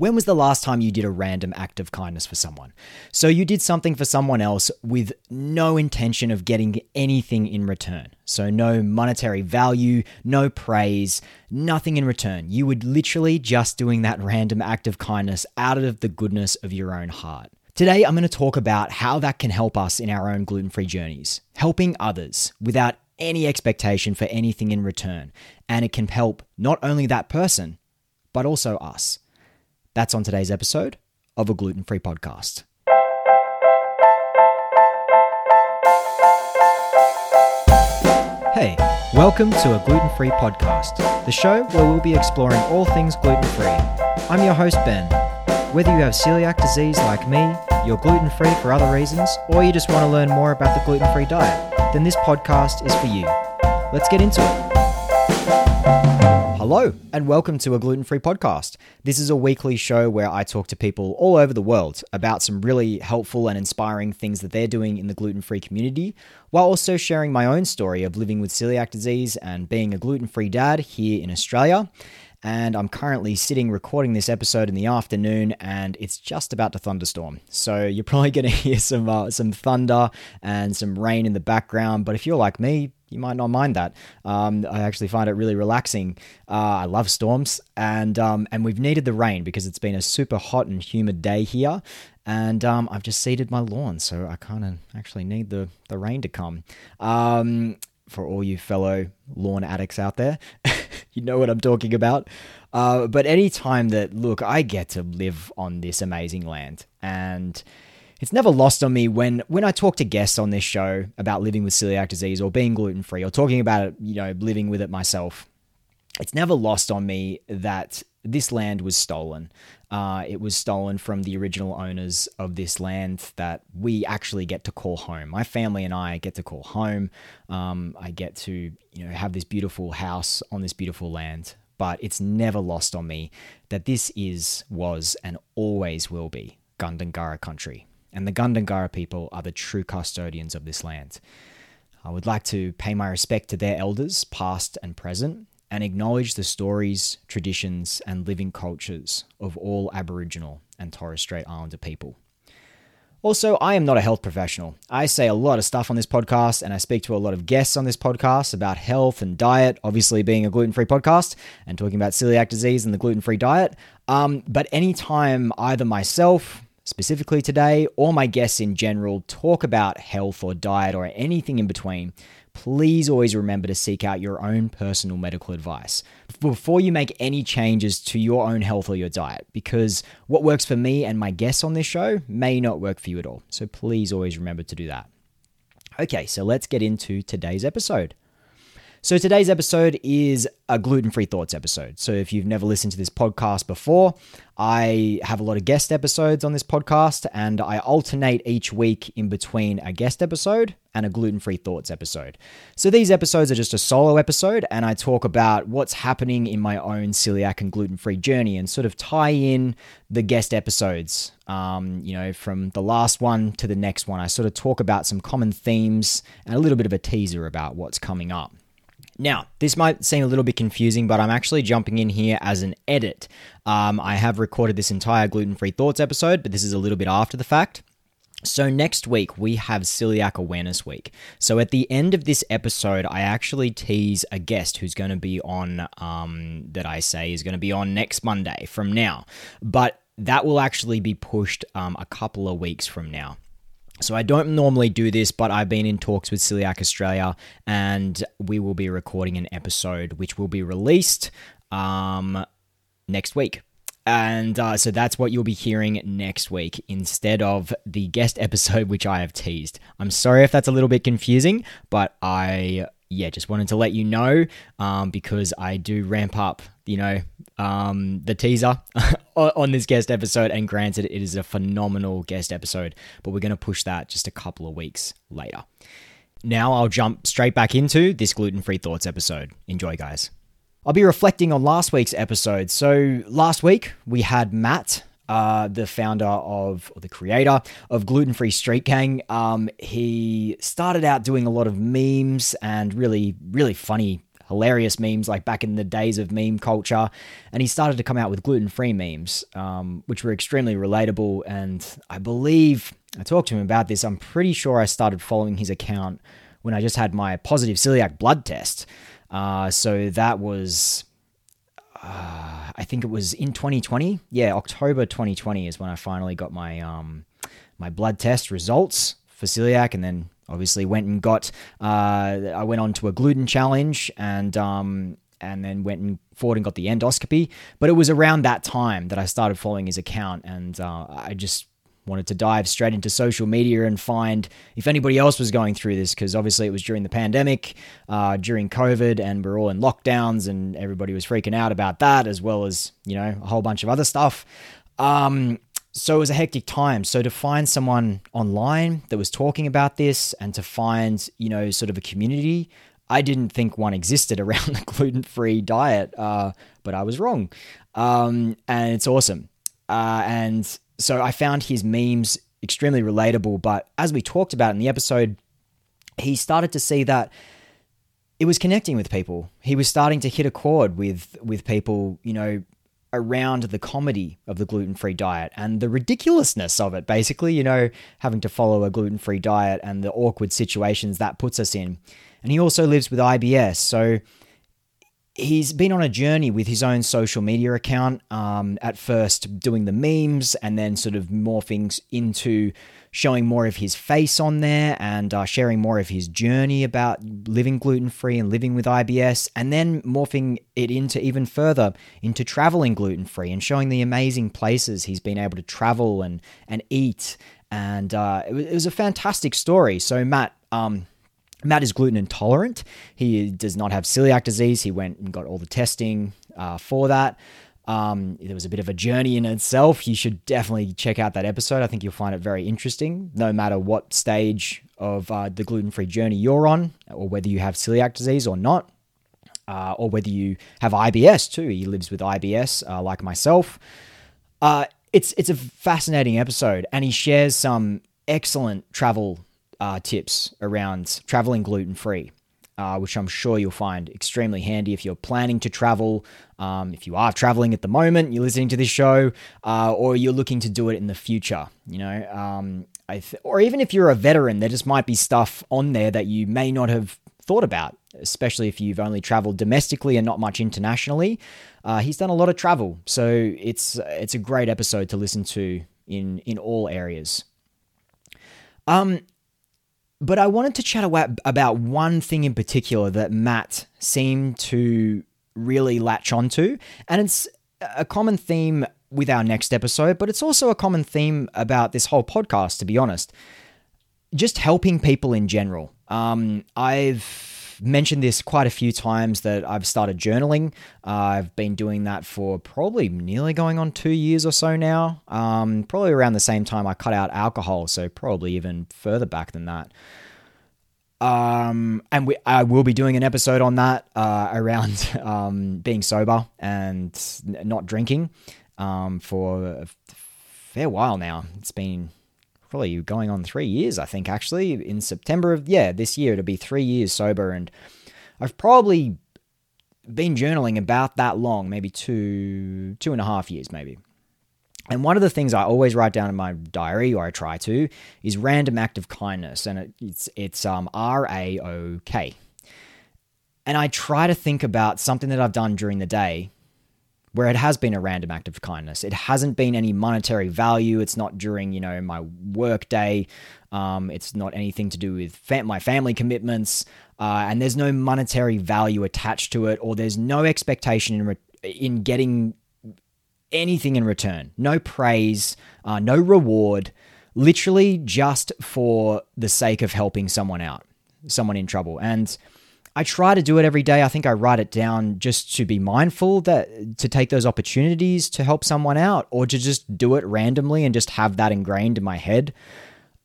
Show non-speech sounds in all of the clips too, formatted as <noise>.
When was the last time you did a random act of kindness for someone? So you did something for someone else with no intention of getting anything in return. So no monetary value, no praise, nothing in return. You were literally just doing that random act of kindness out of the goodness of your own heart. Today, I'm going to talk about how that can help us in our own gluten free journeys, helping others without any expectation for anything in return. And it can help not only that person, but also us. That's on today's episode of a gluten free podcast. Hey, welcome to a gluten free podcast, the show where we'll be exploring all things gluten free. I'm your host, Ben. Whether you have celiac disease like me, you're gluten free for other reasons, or you just want to learn more about the gluten free diet, then this podcast is for you. Let's get into it. Hello, and welcome to a gluten free podcast. This is a weekly show where I talk to people all over the world about some really helpful and inspiring things that they're doing in the gluten free community, while also sharing my own story of living with celiac disease and being a gluten free dad here in Australia. And I'm currently sitting recording this episode in the afternoon, and it's just about to thunderstorm. So you're <laughs> probably going to hear some uh, some thunder and some rain in the background. But if you're like me, you might not mind that. Um, I actually find it really relaxing. Uh, I love storms, and um, and we've needed the rain because it's been a super hot and humid day here, and um, I've just seeded my lawn, so I kind of actually need the the rain to come. Um, for all you fellow lawn addicts out there, <laughs> you know what I'm talking about. Uh, but any time that look, I get to live on this amazing land, and it's never lost on me when when I talk to guests on this show about living with celiac disease or being gluten free or talking about it, you know, living with it myself. It's never lost on me that this land was stolen. Uh, it was stolen from the original owners of this land that we actually get to call home. My family and I get to call home. Um, I get to you know have this beautiful house on this beautiful land. But it's never lost on me that this is, was, and always will be Gundungurra country and the Gundungurra people are the true custodians of this land. I would like to pay my respect to their elders, past and present, and acknowledge the stories, traditions, and living cultures of all Aboriginal and Torres Strait Islander people. Also, I am not a health professional. I say a lot of stuff on this podcast, and I speak to a lot of guests on this podcast about health and diet, obviously being a gluten free podcast and talking about celiac disease and the gluten free diet. Um, but anytime either myself, specifically today, or my guests in general talk about health or diet or anything in between, please always remember to seek out your own personal medical advice before you make any changes to your own health or your diet, because what works for me and my guests on this show may not work for you at all. So please always remember to do that. Okay, so let's get into today's episode. So today's episode is a gluten free thoughts episode. So if you've never listened to this podcast before, I have a lot of guest episodes on this podcast, and I alternate each week in between a guest episode and a gluten free thoughts episode. So these episodes are just a solo episode, and I talk about what's happening in my own celiac and gluten free journey and sort of tie in the guest episodes. Um, you know, from the last one to the next one, I sort of talk about some common themes and a little bit of a teaser about what's coming up. Now, this might seem a little bit confusing, but I'm actually jumping in here as an edit. Um, I have recorded this entire gluten free thoughts episode, but this is a little bit after the fact. So, next week we have Celiac Awareness Week. So, at the end of this episode, I actually tease a guest who's going to be on, um, that I say is going to be on next Monday from now. But that will actually be pushed um, a couple of weeks from now. So I don't normally do this, but I've been in talks with Coeliac Australia, and we will be recording an episode which will be released um, next week. And uh, so that's what you'll be hearing next week instead of the guest <laughs> episode, which I have teased. I'm sorry if that's a little bit confusing, but I yeah, just wanted to let you know um, because I do ramp up, you know, um, the teaser <laughs> on this guest episode. And granted, it is a phenomenal guest episode, but we're going to push that just a couple of weeks later. Now I'll jump straight back into this gluten free thoughts episode. Enjoy, guys. I'll be reflecting on last week's episode. So, last week we had Matt uh, the founder of, or the creator of Gluten Free Street Gang. Um, he started out doing a lot of memes and really, really funny hilarious memes like back in the days of meme culture. And he started to come out with gluten free memes, um, which were extremely relatable. And I believe I talked to him about this. I'm pretty sure I started following his account when I just had my positive celiac blood test. Uh, so that was uh, I think it was in 2020. Yeah, October 2020 is when I finally got my um, my blood test results for celiac, and then obviously went and got. Uh, I went on to a gluten challenge, and um, and then went and forward and got the endoscopy. But it was around that time that I started following his account, and uh, I just wanted to dive straight into social media and find if anybody else was going through this because obviously it was during the pandemic, uh, during COVID, and we're all in lockdowns and everybody was freaking out about that as well as you know a whole bunch of other stuff. Um, so it was a hectic time. So to find someone online that was talking about this and to find you know sort of a community. I didn't think one existed <laughs> around the gluten free diet, uh, but I was wrong. Um, and it's awesome. Uh, and so I found his memes extremely relatable. But as we talked about in the episode, he started to see that it was connecting with people. He was starting to hit a chord with with people, you know, around the comedy of the gluten-free diet and the ridiculousness of it basically, you know, having to follow a gluten-free diet and the awkward situations that puts us in. And he also lives with IBS, so he's been on a journey with his own social media account. Um, at first, doing the memes, and then sort of morphing into showing more of his face on there and uh, sharing more of his journey about living gluten free and living with IBS, and then morphing it into even further into traveling gluten free and showing the amazing places he's been able to travel and and eat. And uh, it, was, it was a fantastic story. So Matt. Um, Matt is gluten intolerant. He does not have celiac disease. He went and got all the testing uh, for that. Um, there was a bit of a journey in itself. You should definitely check out that episode. I think you'll find it very interesting, no matter what stage of uh, the gluten free journey you're on, or whether you have celiac disease or not, uh, or whether you have IBS too. He lives with IBS, uh, like myself. Uh, it's it's a fascinating episode, and he shares some excellent travel uh, tips around traveling gluten free. Uh, which I'm sure you'll find extremely handy if you're planning to travel, um, if you are traveling at the moment, you're listening to this show, uh, or you're looking to do it in the future. You know, um, th- or even if you're a veteran, there just might be stuff on there that you may not have thought about, especially if you've only traveled domestically and not much internationally. Uh, he's done a lot of travel, so it's it's a great episode to listen to in in all areas. Um, but I wanted to chat about one thing in particular that Matt seemed to really latch onto. And it's a common theme with our next episode, but it's also a common theme about this whole podcast, to be honest. Just helping people in general. Um, I've mentioned this quite a few times that I've started journaling. Uh, I've been doing that for probably nearly going on two years or so now. Um, probably around the same time I cut out alcohol, so probably even further back than that. Um, and we, I will be doing an episode on that uh, around <laughs> um, being sober and not drinking um, for a fair while now. It's been probably going on three years, I think, actually. In September of, yeah, this year, it'll be three years sober. And I've probably been journaling about that long, maybe two, two and a half years, maybe. And one of the things I always write down in my diary, or I try to, is random act of kindness, and it's it's um, R A O K. And I try to think about something that I've done during the day where it has been a random act of kindness. It hasn't been any monetary value. It's not during, you know, my work day. Um, it's not anything to do with fam- my family commitments. Uh, and there's no monetary value attached to it, or there's no expectation in, re- in getting anything in return. No praise, uh, no reward. Literally just for the sake of helping someone out, someone in trouble. And I try to do it every day. I think I write it down just to be mindful that to take those opportunities to help someone out or to just do it randomly and just have that ingrained in my head.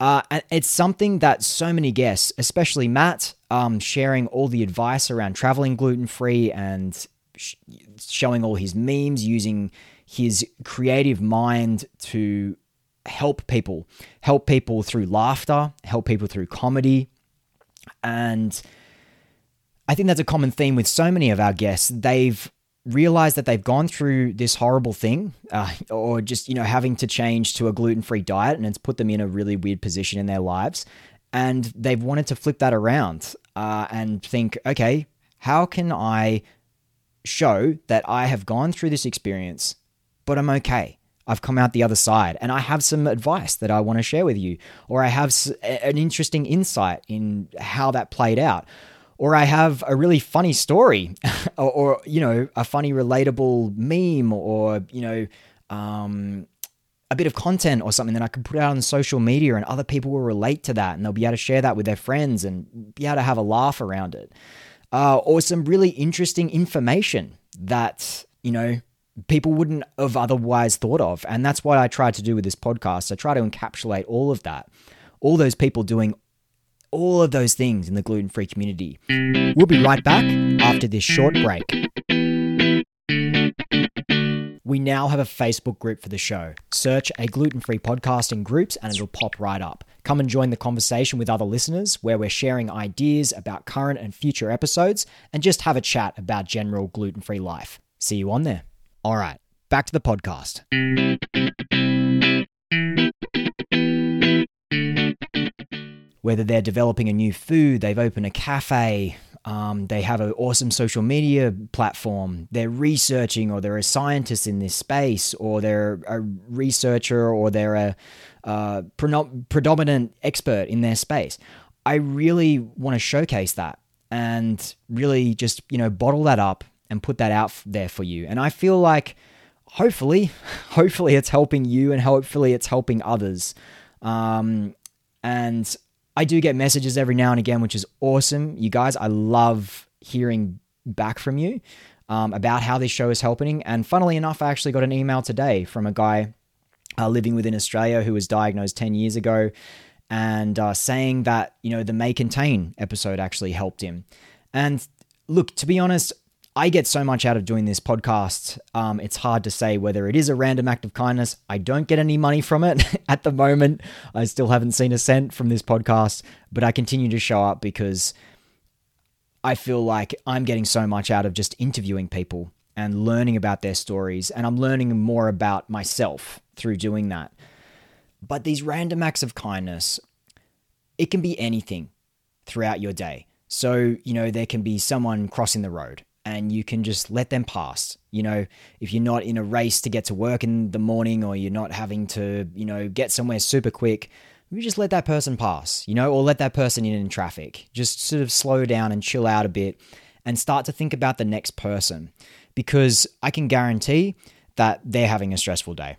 Uh, and it's something that so many guests, especially Matt, um, sharing all the advice around traveling gluten free and sh- showing all his memes, using his creative mind to help people, help people through laughter, help people through comedy. And I think that's a common theme with so many of our guests. They've realized that they've gone through this horrible thing uh, or just you know having to change to a gluten-free diet and it's put them in a really weird position in their lives. And they've wanted to flip that around uh, and think okay how can i show that i have gone through this experience but i'm okay? I've come out the other side and I have some advice that I want to share with you, or I have an interesting insight in how that played out, or I have a really funny story, <laughs> or, or, you know, a funny relatable meme, or you know, um, a bit of content or something that I can put out on social media, and other people will relate to that, and they'll be able to share that with their friends and be able to have a laugh around it, uh, or some really interesting information that you know people wouldn't have otherwise thought of, and that's what I try to do with this podcast. I try to encapsulate all of that, all those people doing all of those things in the gluten free community. We'll be right back after this short break. We now have a Facebook group for the show. Search a gluten free podcast in groups and it'll pop right up. Come and join the conversation with other listeners where we're sharing ideas about current and future episodes and just have a chat about general gluten free life. See you on there. All right, back to the podcast. Whether they're developing a new food, they've opened a cafe, um, they have an awesome social media platform, they're researching, or they're a scientist in this space, or they're a researcher, or they're a uh, predominant expert in their space. I really want to showcase that and really just, you know, bottle that up and put that out there for you. And I feel like hopefully, <laughs> hopefully it's helping you and hopefully it's helping others. Um, and I do get messages every now and again, which is awesome. You guys, I love hearing back from you um, about how this show is helping. And funnily enough, I actually got an email today from a guy uh, living within Australia who was diagnosed 10 years ago and uh, saying that, you know, the May Contain episode actually helped him. And look, to be honest, I get so much out of doing this podcast. Um, it's hard to say whether it is a random act of kindness. I don't get any money from it <laughs> at the moment. I still haven't seen a cent from this podcast, but I continue to show up because I feel like I'm getting so much out of just interviewing people and learning about their stories. And I'm learning more about myself through doing that. But these random acts of kindness, it can be anything throughout your day. So, you know, there can be someone crossing the road and you can just let them pass. You know, if you're not in a race to get to work in the morning or you're not having to, you know, get somewhere super quick, you just let that person pass, you know, or let that person in in traffic. Just sort of slow down and chill out a bit and start to think about the next person because I can guarantee that they're having a stressful day.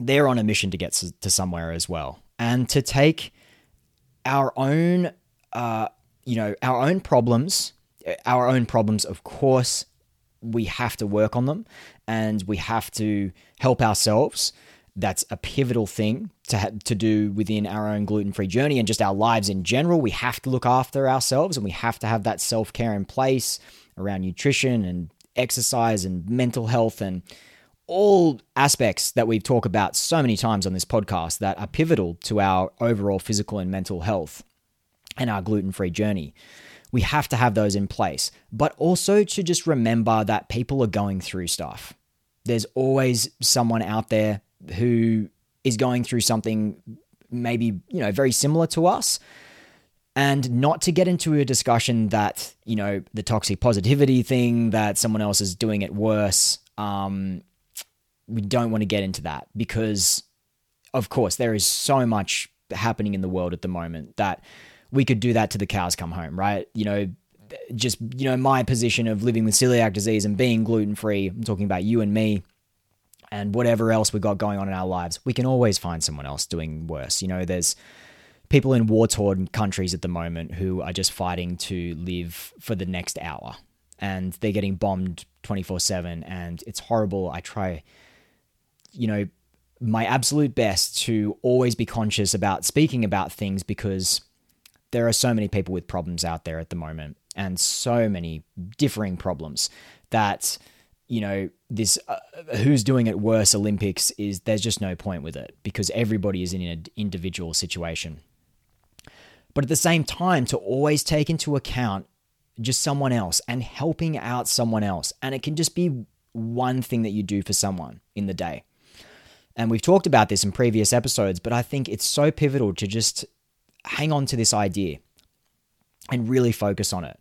They're on a mission to get to somewhere as well. And to take our own, uh, you know, our own problems our own problems, of course, we have to work on them and we have to help ourselves. That's a pivotal thing to ha- to do within our own gluten free journey and just our lives in general. We have to look after ourselves and we have to have that self care in place around nutrition and exercise and mental health and all aspects that we've talked about so many times on this podcast that are pivotal to our overall physical and mental health and our gluten free journey. We have to have those in place, but also to just remember that people are going through stuff. There's always someone out there who is going through something maybe, you know, very similar to us. And not to get into a discussion that, you know, the toxic positivity thing, that someone else is doing it worse. Um, we don't want to get into that because, of course, there is so much happening in the world at the moment that we could do that to the cows come home, right? You know, just, you know, my position of living with celiac disease and being gluten free, I'm talking about you and me and whatever else we got going on in our lives, we can always find someone else doing worse. You know, there's people in war torn countries at the moment who are just fighting to live for the next hour and they're getting bombed 24 7 and it's horrible. I try, you know, my absolute best to always be conscious about speaking about things because there are so many people with problems out there at the moment and so many differing problems that you know this uh, who's doing it worse olympics is there's just no point with it because everybody is in an individual situation but at the same time to always take into account just someone else and helping out someone else. And it can just be one thing that you do for someone in the day. And we've talked about this in previous episodes, but I think it's so pivotal to just hang on to this idea and really focus on it.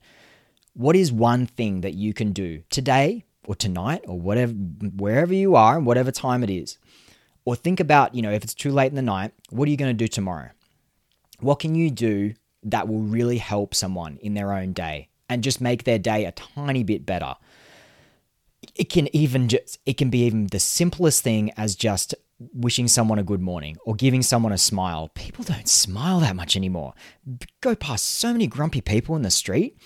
What is one thing that you can do today or tonight or whatever wherever you are and whatever time it is? Or think about, you know, if it's too late in the night, what are you going to do tomorrow? What can you do that will really help someone in their own day and just make their day a tiny bit better? It can even just it can be even the simplest thing as just wishing someone a good morning or giving someone a smile. People don't smile that much anymore. Go past so many grumpy people in the street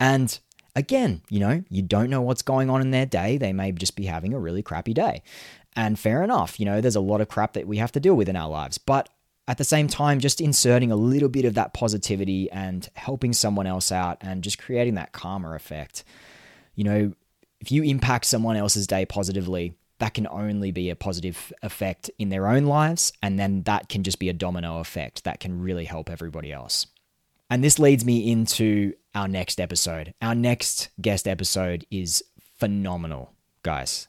and again, you know, you don't know what's going on in their day. They may just be having a really crappy day. And fair enough, you know, there's a lot of crap that we have to deal with in our lives. But at the same time, just inserting a little bit of that positivity and helping someone else out and just creating that karma effect. You know, if you impact someone else's day positively, that can only be a positive effect in their own lives. And then that can just be a domino effect that can really help everybody else. And this leads me into our next episode. Our next guest episode is phenomenal, guys.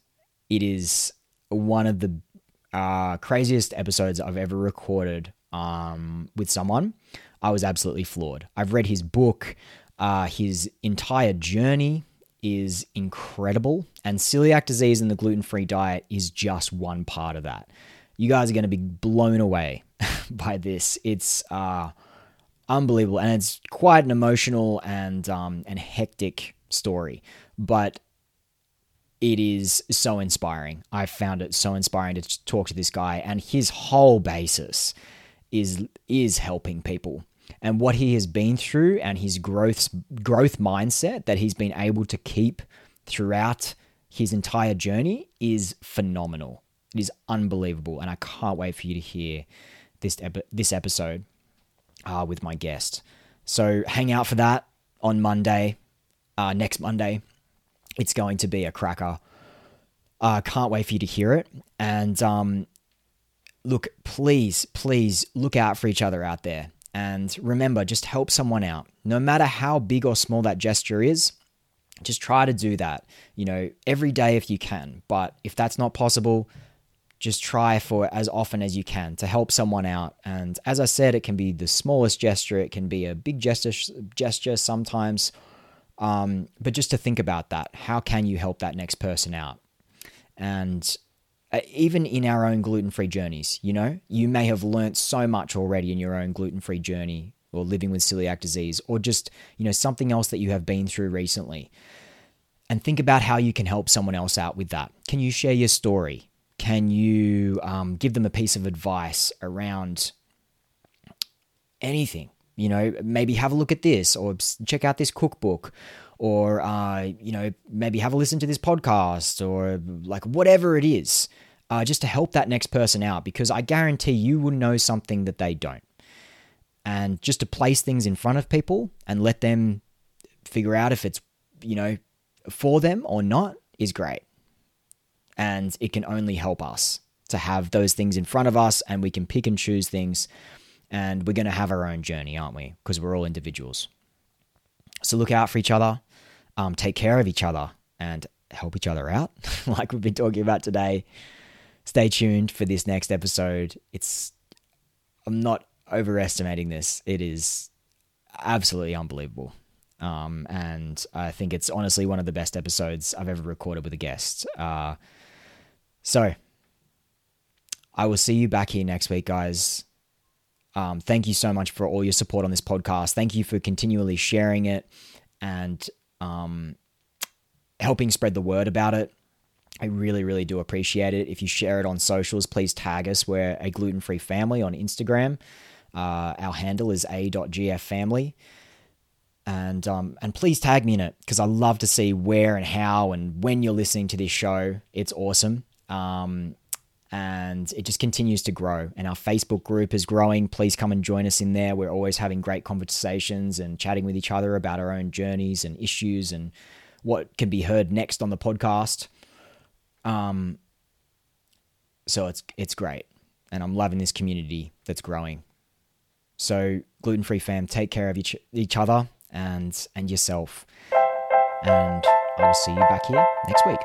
It is one of the uh, craziest episodes I've ever recorded um, with someone. I was absolutely floored. I've read his book, uh, his entire journey is incredible, and celiac disease and the gluten free diet is just one part of that. You guys are going to be blown away <laughs> by this. It's uh, unbelievable, and it's quite an emotional and um, and hectic story, but it is so inspiring. I found it so inspiring to talk to this guy, and his whole basis is is helping people and what he has been through and his growth growth mindset that he's been able to keep throughout his entire journey is phenomenal. It is unbelievable, and I can't wait for you to hear this this episode uh, with my guest. So hang out for that on Monday, uh, next Monday. It's going to be a cracker. I uh, can't wait for you to hear it. And um, look, please, please look out for each other out there. And remember, just help someone out. No matter how big or small that gesture is, just try to do that, you know, every day if you can. But if that's not possible, just try for as often as you can to help someone out. And as I said, it can be the smallest gesture, it can be a big gesture, gesture sometimes. Um, but just to think about that, how can you help that next person out? And uh, even in our own gluten free journeys, you know, you may have learnt so much already in your own gluten free journey or living with celiac disease or just, you know, something else that you have been through recently. And think about how you can help someone else out with that. Can you share your story? Can you um, give them a piece of advice around anything? You know, maybe have a look at this or check out this cookbook or uh, you know maybe have a listen to this podcast or like whatever it is uh, just to help that next person out because i guarantee you will know something that they don't. And just to place things in front of people and let them figure out if it's you know for them or not is great. And it can only help us to have those things in front of us and we can pick and choose things and we're going to have our own journey aren't we? Because we're all individuals. So look out for each other um, take care of each other and help each other out, <laughs> like we've been talking about today. Stay tuned for this next episode. It's, I'm not overestimating this. It is absolutely unbelievable. Um, and I think it's honestly one of the best episodes I've ever recorded with a guest. Uh, so I will see you back here next week, guys. Um, thank you so much for all your support on this podcast. Thank you for continually sharing it and um, helping spread the word about it. I really, really do appreciate it. If you share it on socials, please tag us. We're a gluten free family on Instagram. Uh, our handle is a.gffamily. And, um, and please tag me in it because I love to see where and how and when you're listening to this show. It's awesome. Um, and it just continues to grow. And our Facebook group is growing. Please come and join us in there. We're always having great conversations and chatting with each other about our own journeys and issues and what can be heard next on the podcast. Um, so it's it's great, and I'm loving this community that's growing. So gluten free fam, take care of each each other, and and yourself. And I will see you back here next week.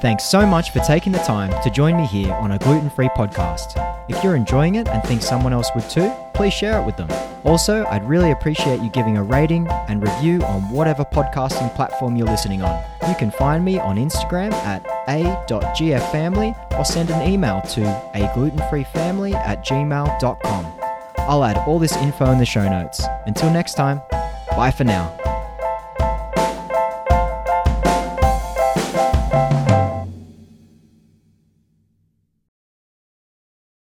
Thanks so much for taking the time to join me here on a gluten free podcast. If you're enjoying it and think someone else would too, please share it with them. Also, I'd really appreciate you giving a rating and review on whatever podcasting platform you're listening on. You can find me on Instagram at a.gffamily or send an email to a glutenfreefamily at gmail.com. I'll add all this info in the show notes. Until next time, bye for now.